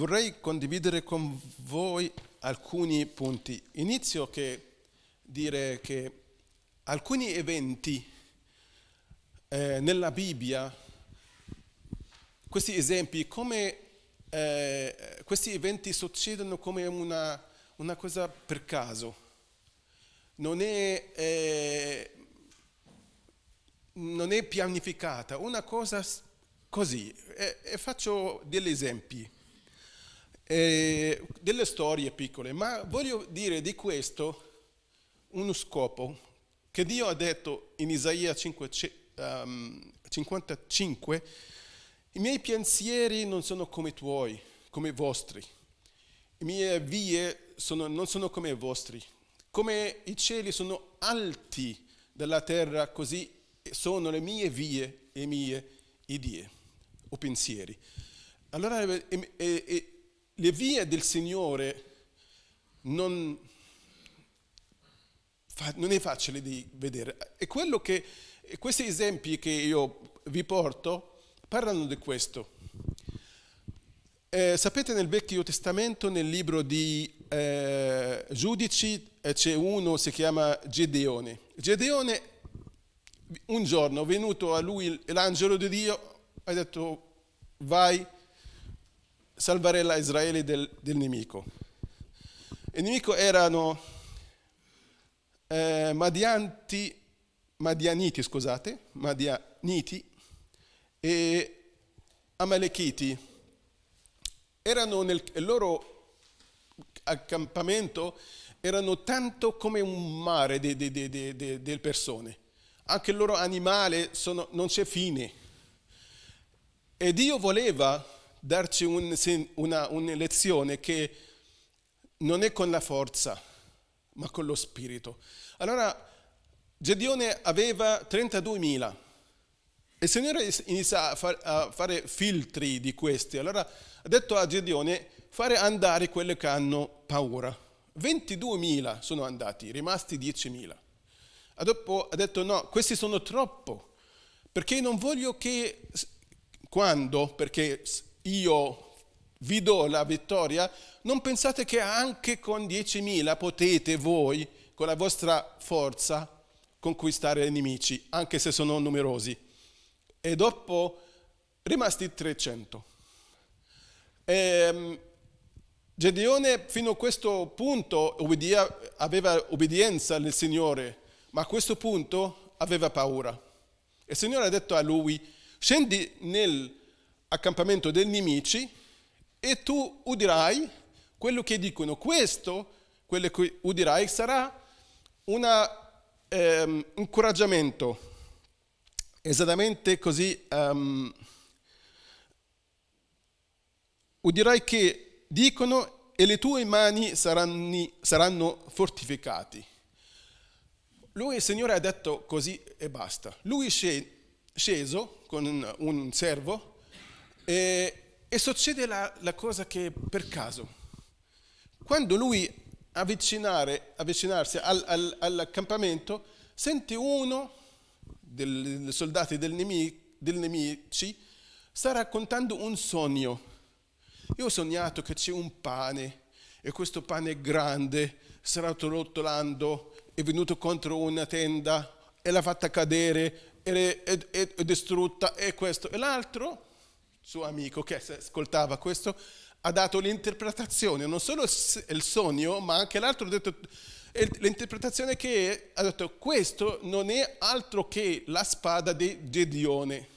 vorrei condividere con voi alcuni punti. Inizio che dire che alcuni eventi eh, nella Bibbia, questi esempi, come eh, questi eventi succedono come una, una cosa per caso. Non è, eh, non è pianificata, una cosa così. E, e faccio degli esempi, eh, delle storie piccole, ma voglio dire di questo uno scopo che Dio ha detto in Isaia 5, um, 55, i miei pensieri non sono come i tuoi, come i vostri, le mie vie sono, non sono come i vostri, come i cieli sono alti dalla terra, così sono le mie vie e mie idee o pensieri. Allora e, e, le vie del Signore non, non, è facile di vedere. E quello che, questi esempi che io vi porto parlano di questo. Eh, sapete nel Vecchio Testamento, nel libro di eh, Giudici, eh, c'è uno, si chiama Gedeone. Gedeone, un giorno, è venuto a lui l'angelo di Dio, ha detto vai, salvare Israele del, del nemico. Il nemico erano eh, Madianti, Madianiti, scusate, Madianiti e Amalekiti. Erano nel loro accampamento, erano tanto come un mare di persone. Anche il loro animale sono, non c'è fine e Dio voleva darci un, una, lezione che non è con la forza, ma con lo spirito. Allora, Gedeone aveva 32.000. Il Signore inizia a, far, a, fare filtri di questi. Allora ha detto a Gedeone, fare andare quelli che hanno paura. 22.000 sono andati, rimasti 10.000. Dopo ha detto no, questi sono troppo, perché non voglio che quando, perché io vi do la vittoria, non pensate che anche con 10.000 potete voi, con la vostra forza, conquistare i nemici, anche se sono numerosi. E dopo rimasti 300. E, ehm, Gedeone fino a questo punto aveva obbedienza al Signore, ma a questo punto aveva paura. Il Signore ha detto a lui, scendi nell'accampamento dei nemici e tu udirai quello che dicono. Questo, quello che udirai, sarà un ehm, incoraggiamento. Esattamente così. Um, udirai che dicono e le tue mani saranno, saranno fortificati. Lui, il Signore, ha detto così e basta. Lui scende sceso con un servo e, e succede la, la, cosa che per caso, quando lui avvicinarsi al, al, all'accampamento, sente uno dei soldati del nemico, del nemici sta raccontando un sogno. Io ho sognato che c'è un pane e questo pane grande, sarà rotolando, è venuto contro una tenda e l'ha fatta cadere è, è, è distrutta e questo. E l'altro, suo amico che ascoltava questo, ha dato l'interpretazione, non solo il sogno, ma anche l'altro ha detto l'interpretazione che ha detto questo non è altro che la spada di Gedeone.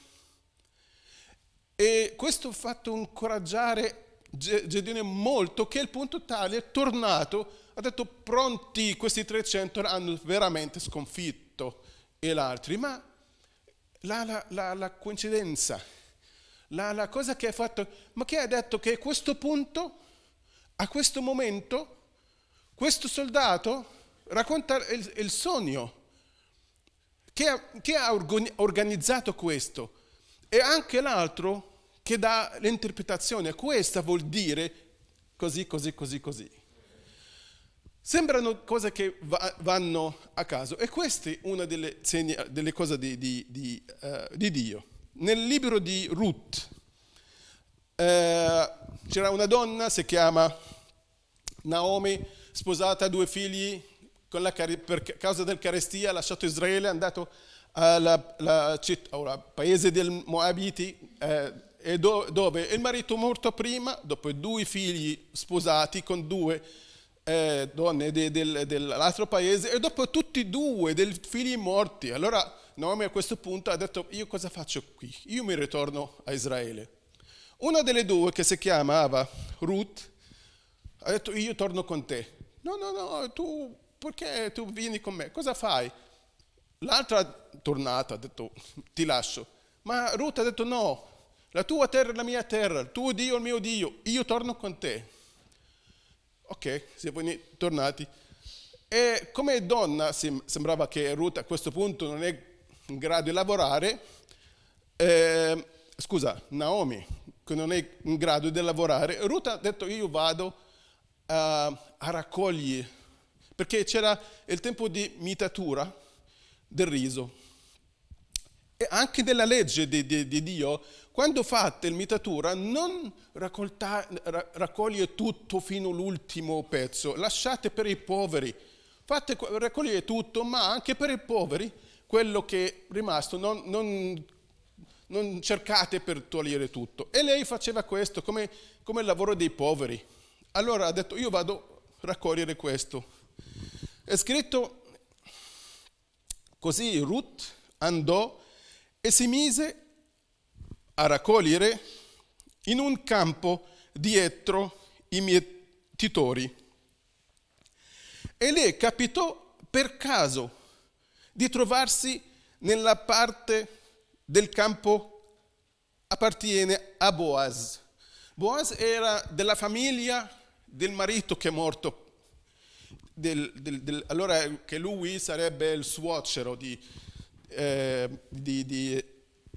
E questo ha fatto incoraggiare Gedeone molto che il punto tale è tornato, ha detto pronti questi 300 hanno veramente sconfitto e l'altro, ma la, la, la, la coincidenza, la, cosa che ha fatto, ma che ha detto che a questo punto, a questo momento, questo soldato racconta il, il sogno, che ha, che ha organizzato questo, e anche l'altro che dà l'interpretazione, questa vuol dire così, così, così, così. Sembrano cose che va, vanno a caso e questa è una delle, delle cose di, di, di, uh, di, Dio. Nel libro di Ruth, eh, c'era una donna, si chiama Naomi, sposata, due figli, la, per causa del carestia ha lasciato Israele, è andato al paese dei Moabiti, eh, do, dove il marito morto prima, dopo due figli sposati con due eh, donne de, de, dell'altro paese, e dopo tutti e due dei figli morti. Allora Naomi a questo punto ha detto, io cosa faccio qui? Io mi ritorno a Israele. Una delle due, che si chiamava Ruth, ha detto, io torno con te. No, no, no, tu, perché tu vieni con me? Cosa fai? L'altra tornata, ha detto, ti lascio. Ma Ruth ha detto, no, la tua terra è la mia terra, il tuo Dio è il mio Dio, io torno con te. Ok, siamo tornati. E come donna sembrava che Ruth a questo punto non è in grado di lavorare, eh, scusa, Naomi, che non è in grado di lavorare, Ruth ha detto io vado a, a raccogliere, perché c'era il tempo di mitatura del riso. E anche nella legge di, di, di Dio, quando fate il mitatura, non raccolta, raccoglie tutto fino all'ultimo pezzo, lasciate per i poveri. Fate raccogliere tutto, ma anche per i poveri quello che è rimasto non, non, non cercate per togliere tutto. E lei faceva questo come, come il lavoro dei poveri. Allora ha detto io vado a raccogliere questo. È scritto così Ruth andò e si mise a raccogliere in un campo dietro i mietitori. E lei capitò per caso di trovarsi nella parte del campo appartiene a Boaz. Boaz era della famiglia del marito che è morto, del, del, del, allora che lui sarebbe il suocero di, eh, di, di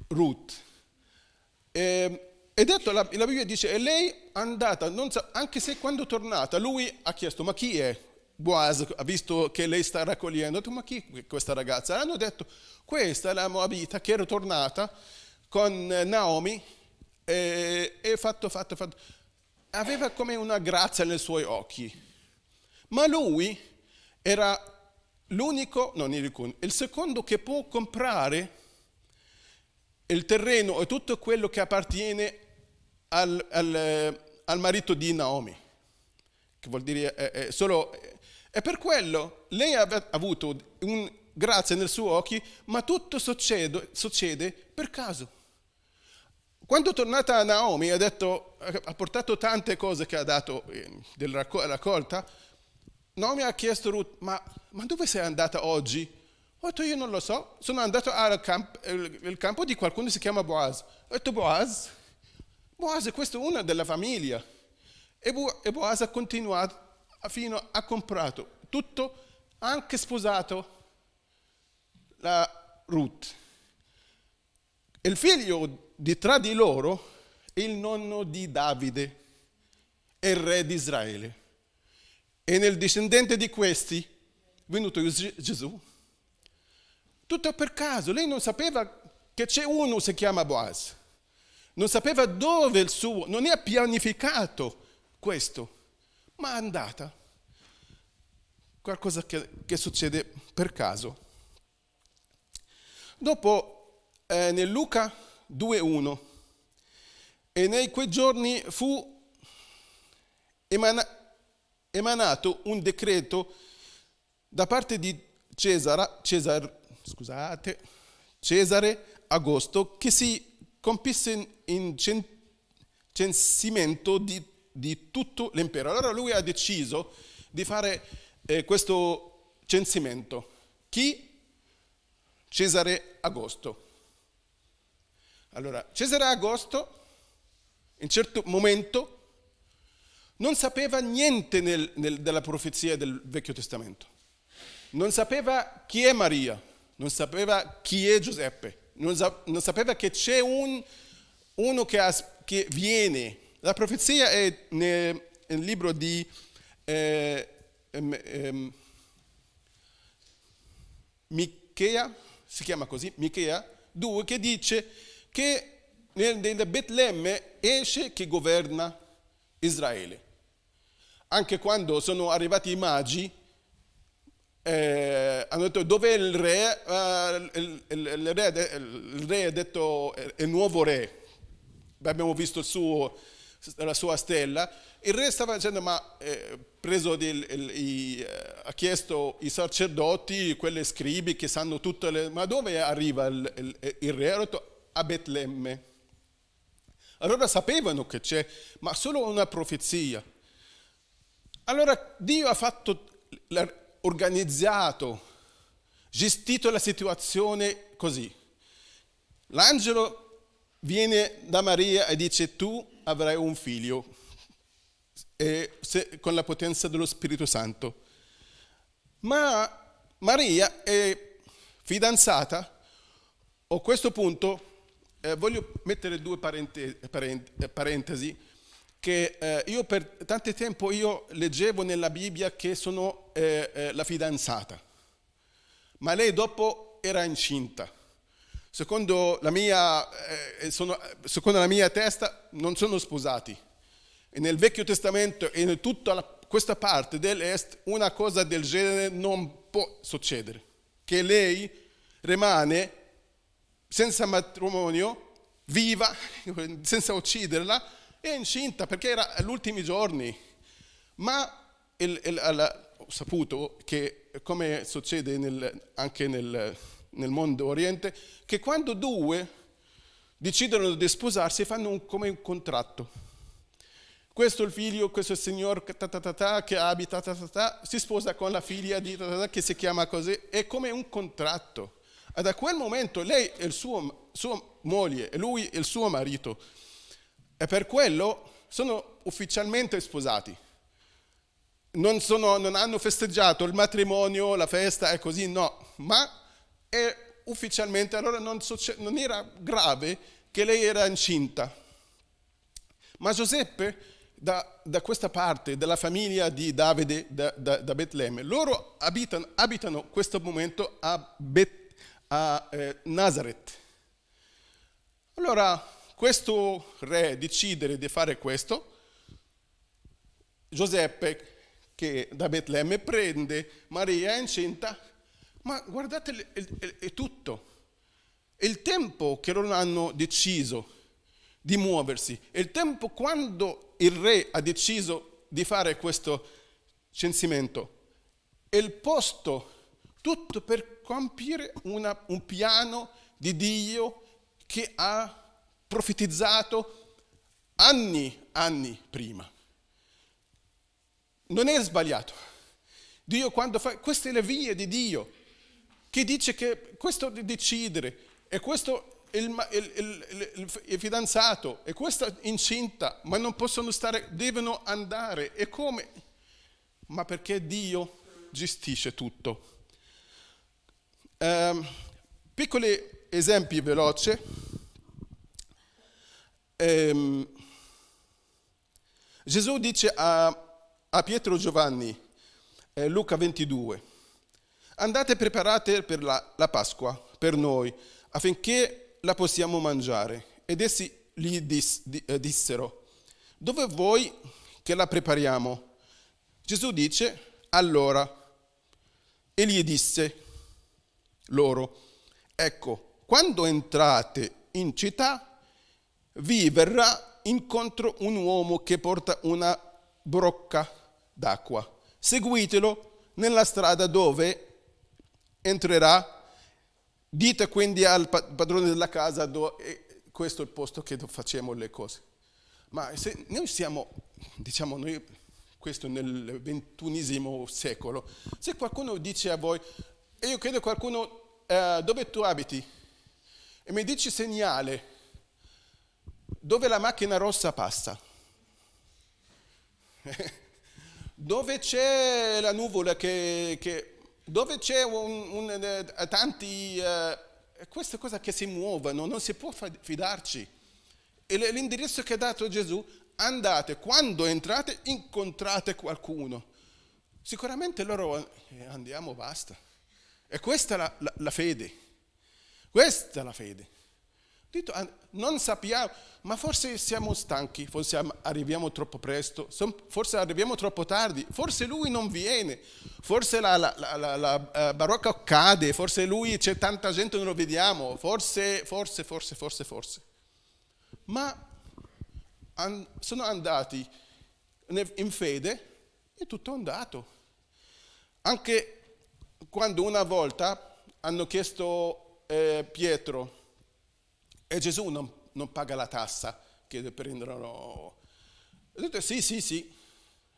Ruth. E, e detto, la, la, Bibbia dice, e lei è andata, sa, anche se quando è tornata, lui ha chiesto, ma chi è? Boaz ha visto che lei sta raccogliendo, ha detto, ma chi è questa ragazza? Hanno detto, questa è la Moabita che era tornata con Naomi e, e fatto, fatto, fatto. Aveva come una grazia nei suoi occhi. Ma lui era l'unico, non il, il secondo che può comprare il terreno e tutto quello che appartiene al, al, al marito di Naomi, che vuol dire è, è solo e per quello lei ha avuto un grazia nel suo occhi, ma tutto succede, succede per caso. Quando è tornata Naomi ha, detto, ha portato tante cose che ha dato eh, della raccolta, Naomi ha chiesto Ruth, ma, ma, dove sei andata oggi? Ho detto, io non lo so, sono andato al camp, campo di qualcuno che si chiama Boaz. Ho detto, Boaz? Boaz, questo è uno della famiglia. E Boaz ha continuato fino a comprato tutto, anche sposato la Ruth. Il figlio di tra di loro è il nonno di Davide, il re di Israele. E nel discendente di questi è venuto Gesù. Tutto per caso, lei non sapeva che c'è uno che si chiama Boaz. Non sapeva dove il suo, non è pianificato questo ma andata. Qualcosa che, che succede per caso. Dopo, eh, nel Luca 2.1, e nei quei giorni fu emana- emanato un decreto da parte di Cesare, Cesare, scusate, Cesare Agosto che si compisse in censimento di di tutto l'impero. Allora lui ha deciso di fare eh, questo censimento. Chi? Cesare Agosto. Allora, Cesare Agosto, in certo momento, non sapeva niente nel, nel, della profezia del Vecchio Testamento. Non sapeva chi è Maria, non sapeva chi è Giuseppe, non, sa, non sapeva che c'è un, uno che, ha, che viene la profezia è nel, libro di eh, eh, Michea, si chiama così, Michea 2, che dice che da Betlemme esce chi governa Israele. Anche quando sono arrivati i magi, eh, hanno detto dove è il re? Uh, il, il, il, re il, re ha detto il nuovo re. Abbiamo visto suo, la sua stella. Il re stava dicendo, ma eh, del, i, eh, ha chiesto i sacerdoti, quelle scribi che sanno tutte le... Ma dove arriva il, re? Ha detto a Betlemme. Allora sapevano che c'è, ma solo una profezia. Allora Dio ha fatto organizzato, gestito la situazione così. L'angelo viene da Maria e dice tu avrai un figlio se, con la potenza dello Spirito Santo. Ma Maria è fidanzata, a questo punto eh, voglio mettere due parentesi, parentesi che eh, io per tanto tempo io leggevo nella Bibbia che sono eh, eh, la fidanzata, ma lei dopo era incinta. Secondo la mia, eh, sono, secondo la mia testa non sono sposati. E nel Vecchio Testamento e in tutta la, questa parte dell'Est una cosa del genere non può succedere. Che lei rimane senza matrimonio, viva, senza ucciderla, è incinta perché era agli ultimi giorni, ma il, il, ho saputo che, come succede nel, anche nel, nel, mondo oriente, che quando due decidono di sposarsi fanno un, come un contratto. Questo è il figlio, questo è il signor ta ta ta che abita si sposa con la figlia di che si chiama così, è come un contratto. E da quel momento lei è il suo, sua moglie e lui è il suo marito. E per quello sono ufficialmente sposati. Non, sono, non hanno festeggiato il matrimonio, la festa e così, no, ma è ufficialmente, allora non, non era grave che lei era incinta. Ma Giuseppe, da, da, questa parte della famiglia di Davide da, da, da Betlemme, loro abitano, abitano questo momento a, Bet, a eh, Nazareth. Allora, questo re decide di fare questo, Giuseppe, che da Betlemme, prende Maria incinta, ma guardate, è tutto. Il tempo che loro hanno deciso di muoversi, il tempo quando il re ha deciso di fare questo censimento, il posto, tutto per compiere una, un piano di Dio che ha profetizzato anni, anni prima. Non è sbagliato. Dio quando fa, queste le vie di Dio, che dice che questo di decidere, e questo il, il, il, il, fidanzato, e questa incinta, ma non possono stare, devono andare. E come? Ma perché Dio gestisce tutto. Um, piccoli esempi veloci ehm, Gesù dice a, a Pietro Giovanni, eh, Luca 22, andate preparate per la, la, Pasqua per noi affinché la possiamo mangiare. Ed essi gli dis, di, eh, dissero, dove vuoi che la prepariamo? Gesù dice, allora, e gli disse loro, ecco, quando entrate in città, vi verrà incontro un uomo che porta una brocca d'acqua. Seguitelo nella strada dove entrerà. Dite quindi al padrone della casa, dove, questo è il posto che facciamo le cose. Ma se noi siamo, diciamo noi, questo nel ventunesimo secolo, se qualcuno dice a voi, io chiedo a qualcuno eh, dove tu abiti, e mi dici segnale, dove la macchina rossa passa, dove c'è la nuvola che, che dove c'è un, un, uh, tanti, uh, queste cose che si muovono, non si può fidarci. E l'indirizzo che ha dato Gesù, andate, quando entrate incontrate qualcuno. Sicuramente loro eh, andiamo, basta. E questa è la, la, la fede. Questa è la fede. "Ah, non sappiamo, ma forse siamo stanchi, forse am- arriviamo troppo presto, forse arriviamo troppo tardi, forse lui non viene, forse la, la- la- la- eh, barocca cade, forse lui c'è tanta gente non lo vediamo, forse, forse, forse, forse, forse. Ma sono andati in fede e tutto è andato. Anche quando una volta hanno chiesto eh, Pietro e Gesù non, non paga la tassa che prendono. Ha detto sì, sì, sì.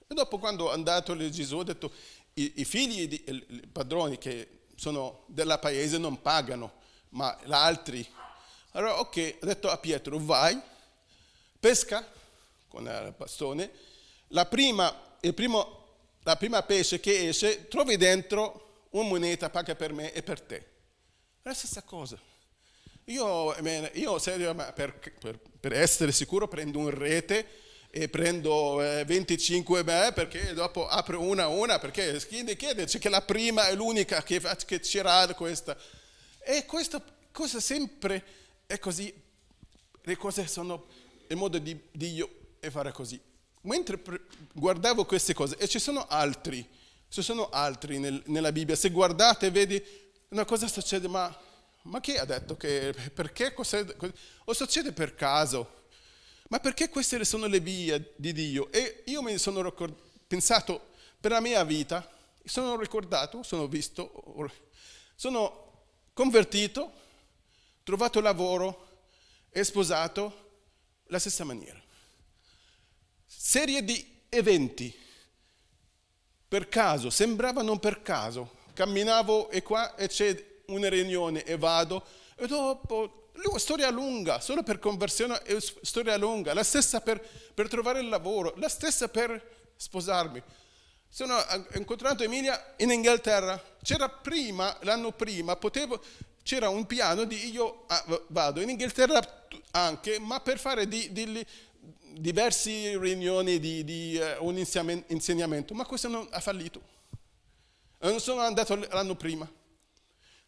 E dopo quando è andato Gesù ha detto i, i figli di i padroni che sono della paese non pagano, ma gli altri. Allora ok, ha detto a Pietro vai, pesca con il bastone, la prima, il primo, la prima pesce che esce, trovi dentro una moneta, paga per me e per te. È la stessa cosa. Io, eh, io serio, per, per- per essere sicuro prendo un rete e prendo eh, 25 beh, perché dopo apro una a una, perché chiede, chiede, che la prima è l'unica che, che c'era questa. E questa cosa sempre è così, le cose sono il modo di Dio è fare così. Mentre guardavo queste cose, e ci sono altri, ci sono altri nel- nella Bibbia, se guardate vedi una cosa succede, ma, ma chi ha detto che, perché o succede per caso? Ma perché queste sono le vie di Dio? E io mi sono ricor- pensato per la mia vita, sono ricordato, sono visto, sono convertito, trovato lavoro e sposato la stessa maniera. Serie di eventi, per caso, sembrava non per caso. Camminavo e qua e c'è una riunione e vado e dopo, storia lunga, solo per conversione è storia lunga, la stessa per, per trovare il lavoro, la stessa per sposarmi. Sono incontrato Emilia in Inghilterra, c'era prima, l'anno prima, potevo, c'era un piano di io vado in Inghilterra anche, ma per fare di, di- diverse riunioni di, di, eh, un insegnam- insegnamento, ma questo non ha fallito. Non sono andato l'anno prima,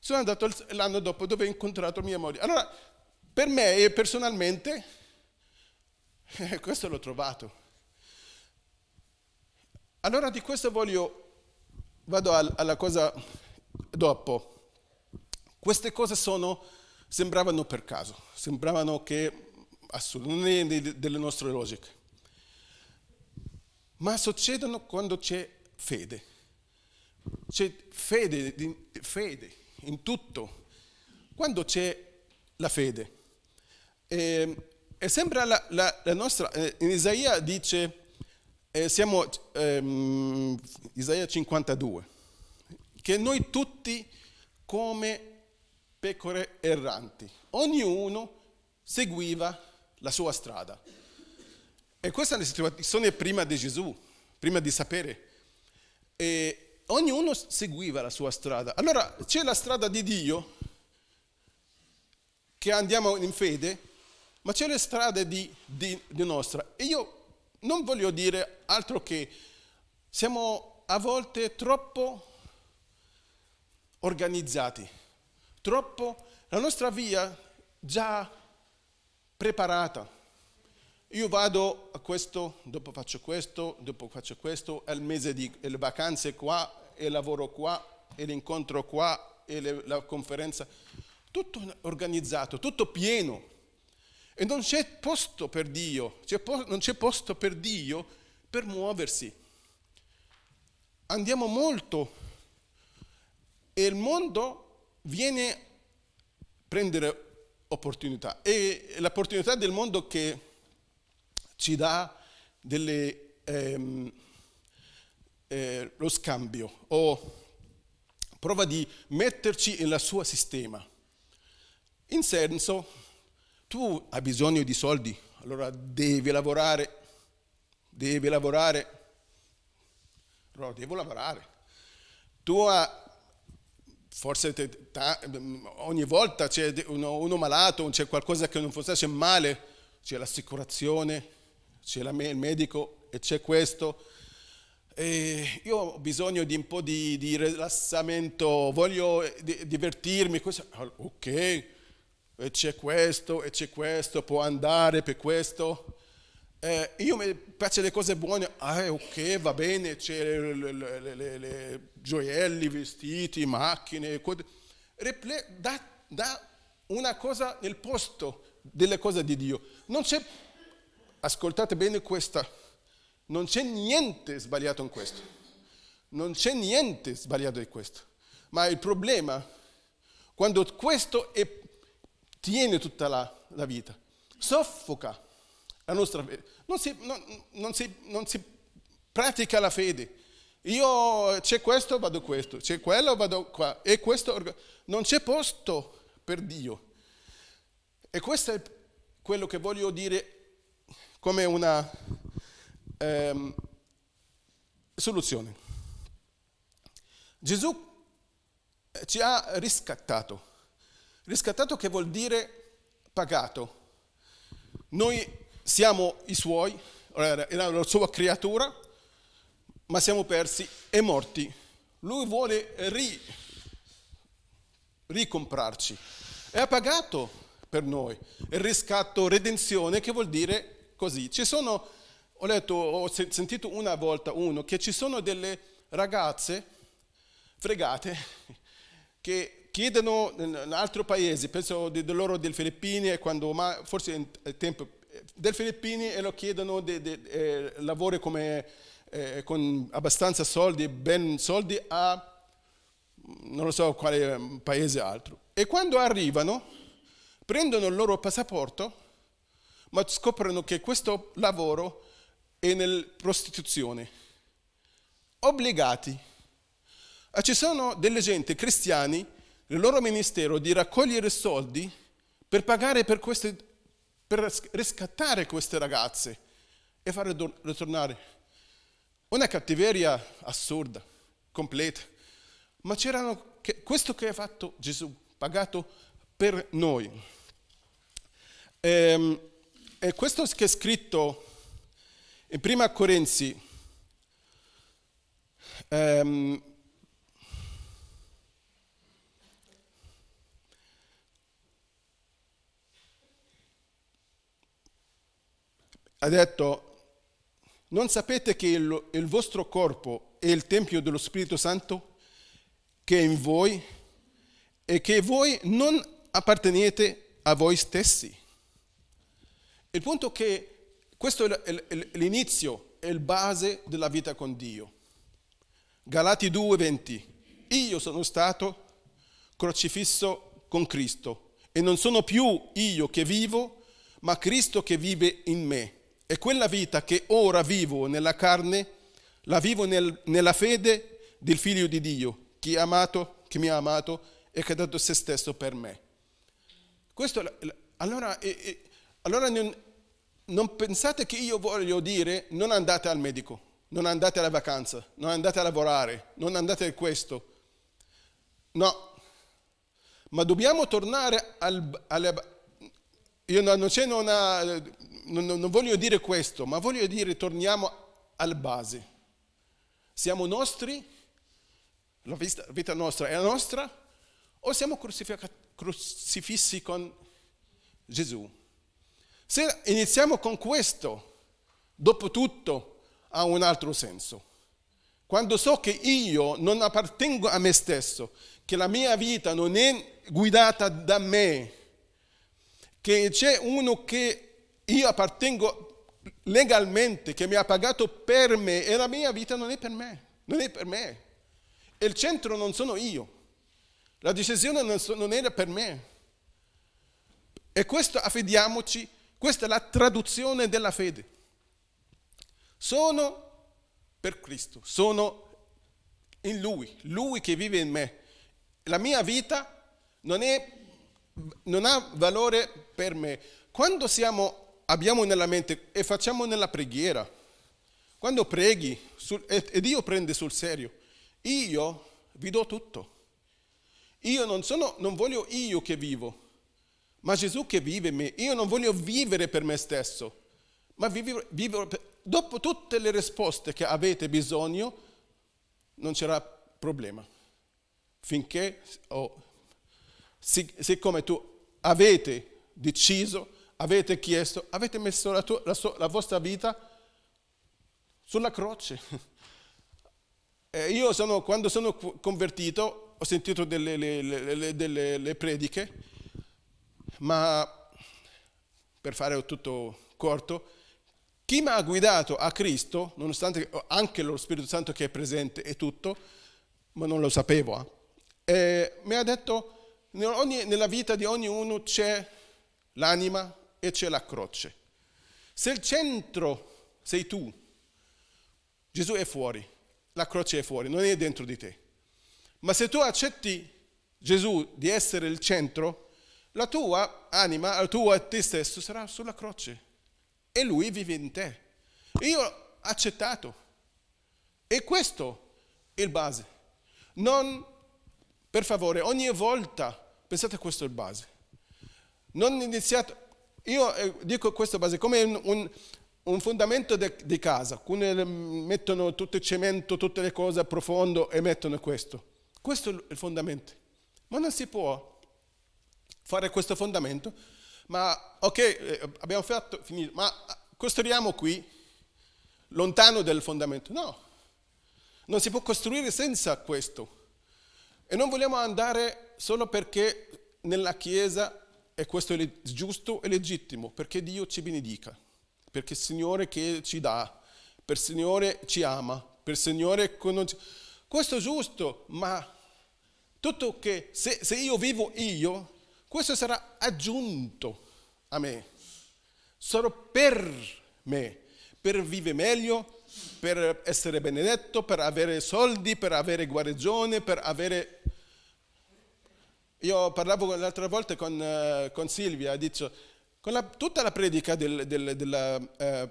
sono andato l'anno dopo dove ho incontrato mia moglie. Allora, per me e personalmente, eh, questo l'ho trovato. Allora di questo voglio, vado al- alla cosa dopo. Queste cose sono, sembravano per caso, sembravano che assolutamente de- delle nostre logiche, ma succedono quando c'è fede. C'è fede, fede in tutto. Quando c'è la fede. E, e sembra la, la- la nostra, eh, in Isaia dice, eh, siamo, ehm, Isaia 52, che noi tutti come pecore erranti, ognuno seguiva la sua strada. E questa è la situazione prima di Gesù, prima di sapere. E ognuno seguiva la sua strada. Allora c'è la strada di Dio, che andiamo in fede, ma c'è le strade di, di, di nostra. E io non voglio dire altro che siamo a volte troppo organizzati, troppo la nostra via già preparata. Io vado a questo, dopo faccio questo, dopo faccio questo, il mese di le vacanze qua, e lavoro qua, e l'incontro qua, e le- la conferenza. Tutto organizzato, tutto pieno. E non c'è posto per Dio, c'è non c'è posto per Dio per muoversi. Andiamo molto e il mondo viene a prendere opportunità. E l'opportunità del mondo che ci dà delle, ehm, eh, lo scambio o prova di metterci nel suo sistema. In senso, tu hai bisogno di soldi, allora devi lavorare, devi lavorare, allora devo lavorare. Tu hai, forse te- ta- ogni volta c'è uno, uno malato, c'è qualcosa che non funziona, c'è male, c'è l'assicurazione, c'è me- il medico e c'è questo. E io ho bisogno di un po' di, di rilassamento, voglio eh, di- divertirmi, questo- ah, ok, e c'è questo, e c'è questo, può andare per questo. Eh, io mi piace le cose buone, ah ok, va bene, c'è le, le, le, le gioielli, vestiti, macchine, Reple- da, da una cosa nel posto delle cose di Dio. Non c'è, ascoltate bene questa, non c'è niente sbagliato in questo. Non c'è niente sbagliato in questo. Ma il problema, quando questo è, tiene tutta la, la vita, soffoca la nostra fede, non si, non, non, si, non si pratica la fede. Io c'è questo, vado questo, c'è quello, vado qua. E questo, non c'è posto per Dio. E questo è quello che voglio dire come una ehm, soluzione. Gesù ci ha riscattato. Riscattato che vuol dire pagato. Noi siamo i suoi, era la sua creatura, ma siamo persi e morti. Lui vuole ri, ricomprarci e ha pagato per noi il riscatto, redenzione, che vuol dire così. Ci sono, ho letto, ho sentito una volta uno, che ci sono delle ragazze fregate che chiedono in altri paesi, penso di, loro delle Filippine, quando, forse in tempo del Filippini e lo chiedono di, di eh, lavori come, eh, con abbastanza soldi, ben soldi a non lo so quale paese altro. E quando arrivano, prendono il loro passaporto, ma scoprono che questo lavoro è nella prostituzione. Obbligati. E ci sono delle gente cristiani, il loro ministero, di raccogliere soldi per pagare per queste per riscattare queste ragazze e farle ritornare. Una cattiveria assurda, completa. Ma c'erano questo che ha fatto Gesù, pagato per noi. Ehm, e questo che è scritto in Prima Corinzi, um, ha detto, non sapete che il, il vostro corpo è il Tempio dello Spirito Santo che è in voi e che voi non appartenete a voi stessi? Il punto è che questo è l'inizio, è il base della vita con Dio. Galati 2:20. Io sono stato crocifisso con Cristo e non sono più io che vivo, ma Cristo che vive in me. E quella vita che ora vivo nella carne, la vivo nel, nella fede del Figlio di Dio, che, amato, che mi ha amato e che ha dato se stesso per me. Questo, allora, allora non, non pensate che io voglio dire non andate al medico, non andate alla vacanza, non andate a lavorare, non andate a questo. No, ma dobbiamo tornare al, alle... Io non, c'è una, non, non voglio dire questo, ma voglio dire torniamo alla base. Siamo nostri, la vita, nostra è nostra, o siamo crocifissi con Gesù? Se iniziamo con questo, dopo tutto ha un altro senso. Quando so che io non appartengo a me stesso, che la mia vita non è guidata da me, che c'è uno che io appartengo legalmente, che mi ha pagato per me e la mia vita non è per me, non è per me. E il centro non sono io, la decisione non, so, non era per me. E questo affidiamoci, questa è la traduzione della fede. Sono per Cristo, sono in Lui, Lui che vive in me. La mia vita non, è, non ha valore per me. Quando siamo abbiamo nella mente e facciamo nella preghiera. Quando preghi sul, e Dio prende sul serio, io vi do tutto. Io non, sono, non voglio io che vivo, ma Gesù che vive in me. Io non voglio vivere per me stesso, ma vivere, vivere per, dopo tutte le risposte che avete bisogno, non c'era problema. Finché, oh, siccome tu avete deciso, avete chiesto, avete messo la, tua, la, so, la vostra vita sulla croce. Eh, io sono, quando sono convertito ho sentito delle, le, le, delle le prediche, ma per fare tutto corto, chi mi ha guidato a Cristo, nonostante anche lo Spirito Santo che è presente e tutto, ma non lo sapevo, eh, mi ha detto nella vita di ognuno c'è l'anima e c'è la croce. Se il centro sei tu, Gesù è fuori, la croce è fuori, non è dentro di te. Ma se tu accetti Gesù di essere il centro, la tua anima, la tua te stesso sarà sulla croce e lui vive in te. Io ho accettato. E questo è il base. Non, per favore, ogni volta, pensate questo è il base. Non iniziate, io eh, dico questo base come un, un, un fondamento di casa. Alcuni mettono tutto il cemento, tutte le cose a profondo e mettono questo. Questo è il fondamento. Ma non si può fare questo fondamento ma ok, eh, abbiamo fatto, finito, ma costruiamo qui, lontano dal fondamento. No, non si può costruire senza questo. E non vogliamo andare solo perché nella Chiesa e questo è giusto e legittimo, perché Dio ci benedica, perché il Signore che ci dà, per il Signore ci ama, per il Signore conosce. Questo è giusto, ma tutto che se, se io vivo io, questo sarà aggiunto a me, solo per me, per vivere meglio, per essere benedetto, per avere soldi, per avere guarigione, per avere... Io parlavo l'altra volta con, uh, con Silvia, detto, con la, tutta la predica del, del, della uh,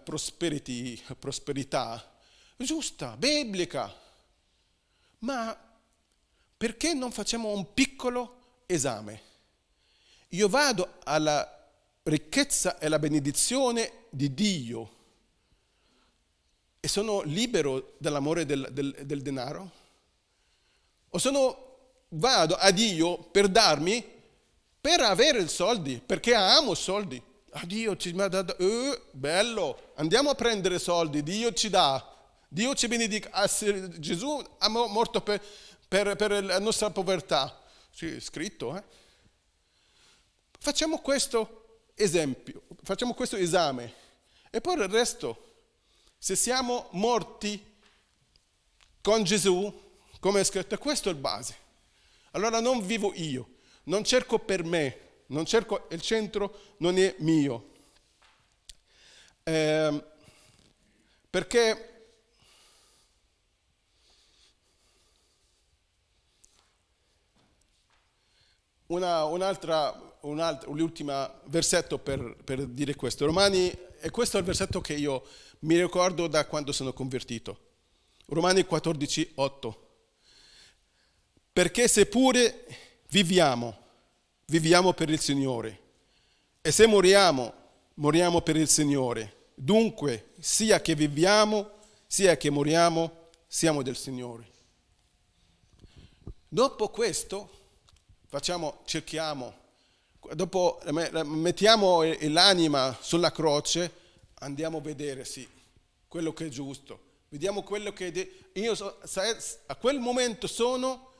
prosperità, giusta, biblica, ma perché non facciamo un piccolo esame? Io vado alla ricchezza e alla benedizione di Dio e sono libero dall'amore del, del, del denaro? O sono, vado a Dio per darmi, per avere i soldi, perché amo soldi? Ah, Dio ci ha dato, eh, bello, andiamo a prendere soldi, Dio ci dà, Dio ci benedica. Ah, Gesù è morto per, per, per la nostra povertà. Sì, è scritto, eh? Facciamo questo esempio, facciamo questo esame e poi il resto, se siamo morti con Gesù, come è scritto, questo è il base. Allora non vivo io, non cerco per me, non cerco il centro, non è mio. Eh, perché una, un'altra l'ultimo versetto per, per dire questo. Romani, e questo è il versetto che io mi ricordo da quando sono convertito. Romani 14, 8. Perché seppure viviamo, viviamo per il Signore. E se moriamo, moriamo per il Signore. Dunque, sia che viviamo, sia che moriamo, siamo del Signore. Dopo questo, facciamo, cerchiamo dopo mettiamo l'anima sulla croce, andiamo a vedere, sì, quello che è giusto. Vediamo quello che io a quel momento sono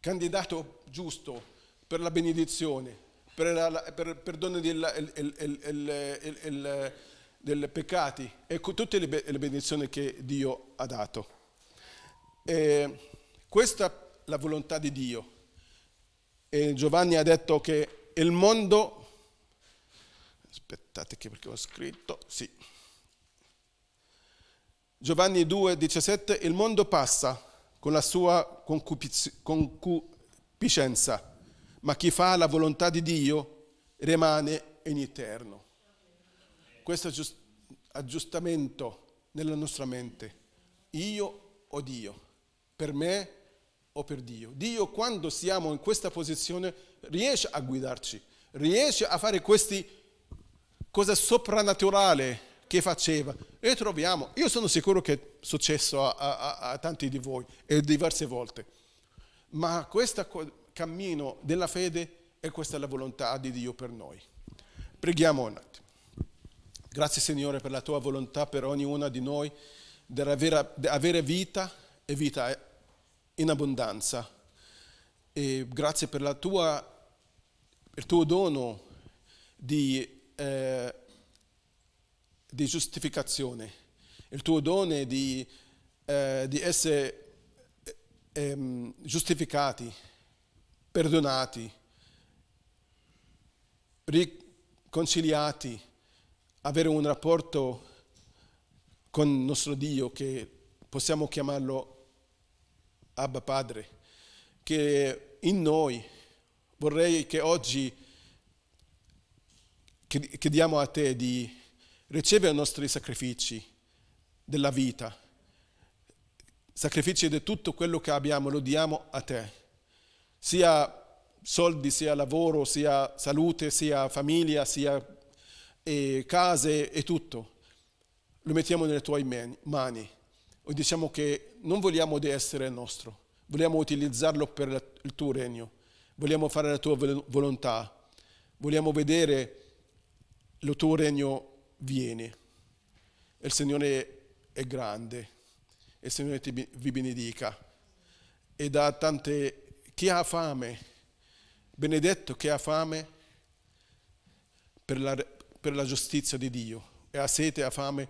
candidato giusto per la benedizione, per il perdono dei peccati e tutte le benedizioni che Dio ha dato. E questa è la volontà di Dio e Giovanni ha detto che il mondo, aspettate che perché ho scritto, sì, Giovanni 2,17, il mondo passa con la sua concupiscenza, ma chi fa la volontà di Dio rimane in eterno. Questo aggiustamento nella nostra mente, io o Dio, per me o per Dio. Dio quando siamo in questa posizione riesce a guidarci, riesce a fare queste cose soprannaturali che faceva e troviamo, io sono sicuro che è successo a, a, a tanti di voi e diverse volte, ma questo cammino della fede E questa è la volontà di Dio per noi. Preghiamo un attimo. Grazie Signore per la tua volontà per ognuna di noi di avere vita e vita in abbondanza. E grazie per tua, il tuo dono di, eh, di, giustificazione, il tuo dono di, eh, di essere eh, giustificati, perdonati, riconciliati, avere un rapporto con il nostro Dio che possiamo chiamarlo Abba Padre, che in noi vorrei che oggi chiediamo a te di ricevere i nostri sacrifici della vita, sacrifici di tutto quello che abbiamo, lo diamo a te, sia soldi, sia lavoro, sia salute, sia famiglia, sia eh, case e tutto. Lo mettiamo nelle tue mani e diciamo che non vogliamo di essere nostro, vogliamo utilizzarlo per il tuo regno, vogliamo fare la tua volontà, vogliamo vedere il tuo regno viene. Il Signore è grande, il Signore ti, vi benedica e dà tante... Chi ha fame, benedetto chi ha fame per la, per la giustizia di Dio e ha sete ha fame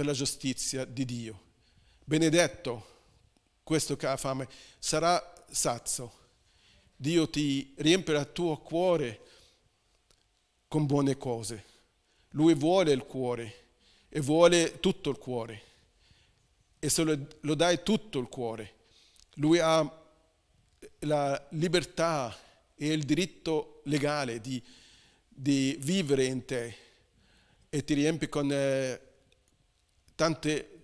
per la giustizia di Dio. Benedetto questo che ha fame sarà sazio. Dio ti riempirà il tuo cuore con buone cose. Lui vuole il cuore e vuole tutto il cuore. E se lo, dai tutto il cuore, lui ha la libertà e il diritto legale di, di vivere in te e ti riempie con eh, tante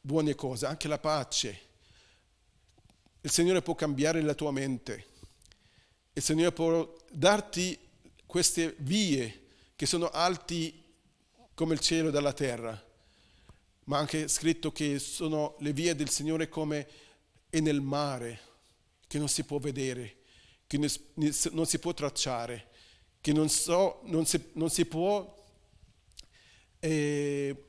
buone cose, anche la pace. Il Signore può cambiare la tua mente. Il Signore può darti queste vie che sono alti come il cielo dalla terra, ma anche scritto che sono le vie del Signore come è nel mare, che non si può vedere, che non si può tracciare, che non, so, non, si, non si, può eh,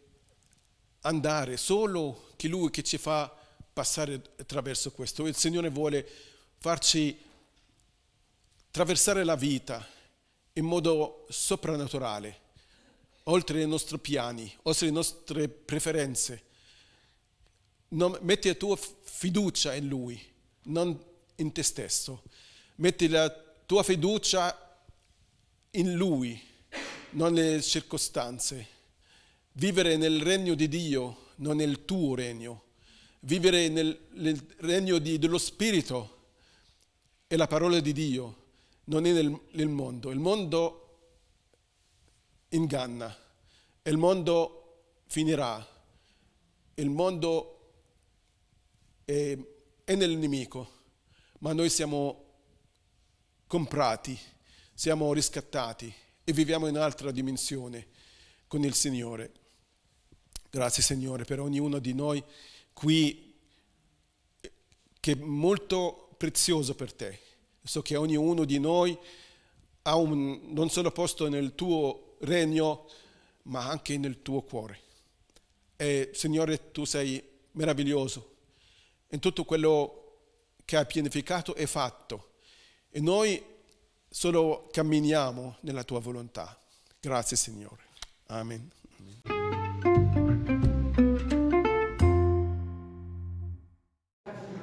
andare, solo che Lui che ci fa passare attraverso questo. Il Signore vuole farci attraversare la vita in modo soprannaturale, oltre i nostri piani, oltre le nostre preferenze. Non, metti la tua fiducia in Lui, non in te stesso. Metti la tua fiducia in Lui, non nelle circostanze. Vivere nel regno di Dio, non nel tuo regno. Vivere nel, nel regno di, dello Spirito e la parola di Dio non è nel, nel mondo. Il mondo inganna, il mondo finirà, il mondo è, è nel nemico, ma noi siamo comprati, siamo riscattati e viviamo in un'altra dimensione con il Signore. Grazie Signore per ognuno di noi qui che è molto prezioso per te. So che ognuno di noi ha un, non solo posto nel tuo regno, ma anche nel tuo cuore. E Signore, tu sei meraviglioso in tutto quello che hai pianificato e fatto. E noi solo camminiamo nella tua volontà. Grazie Signore. Amen.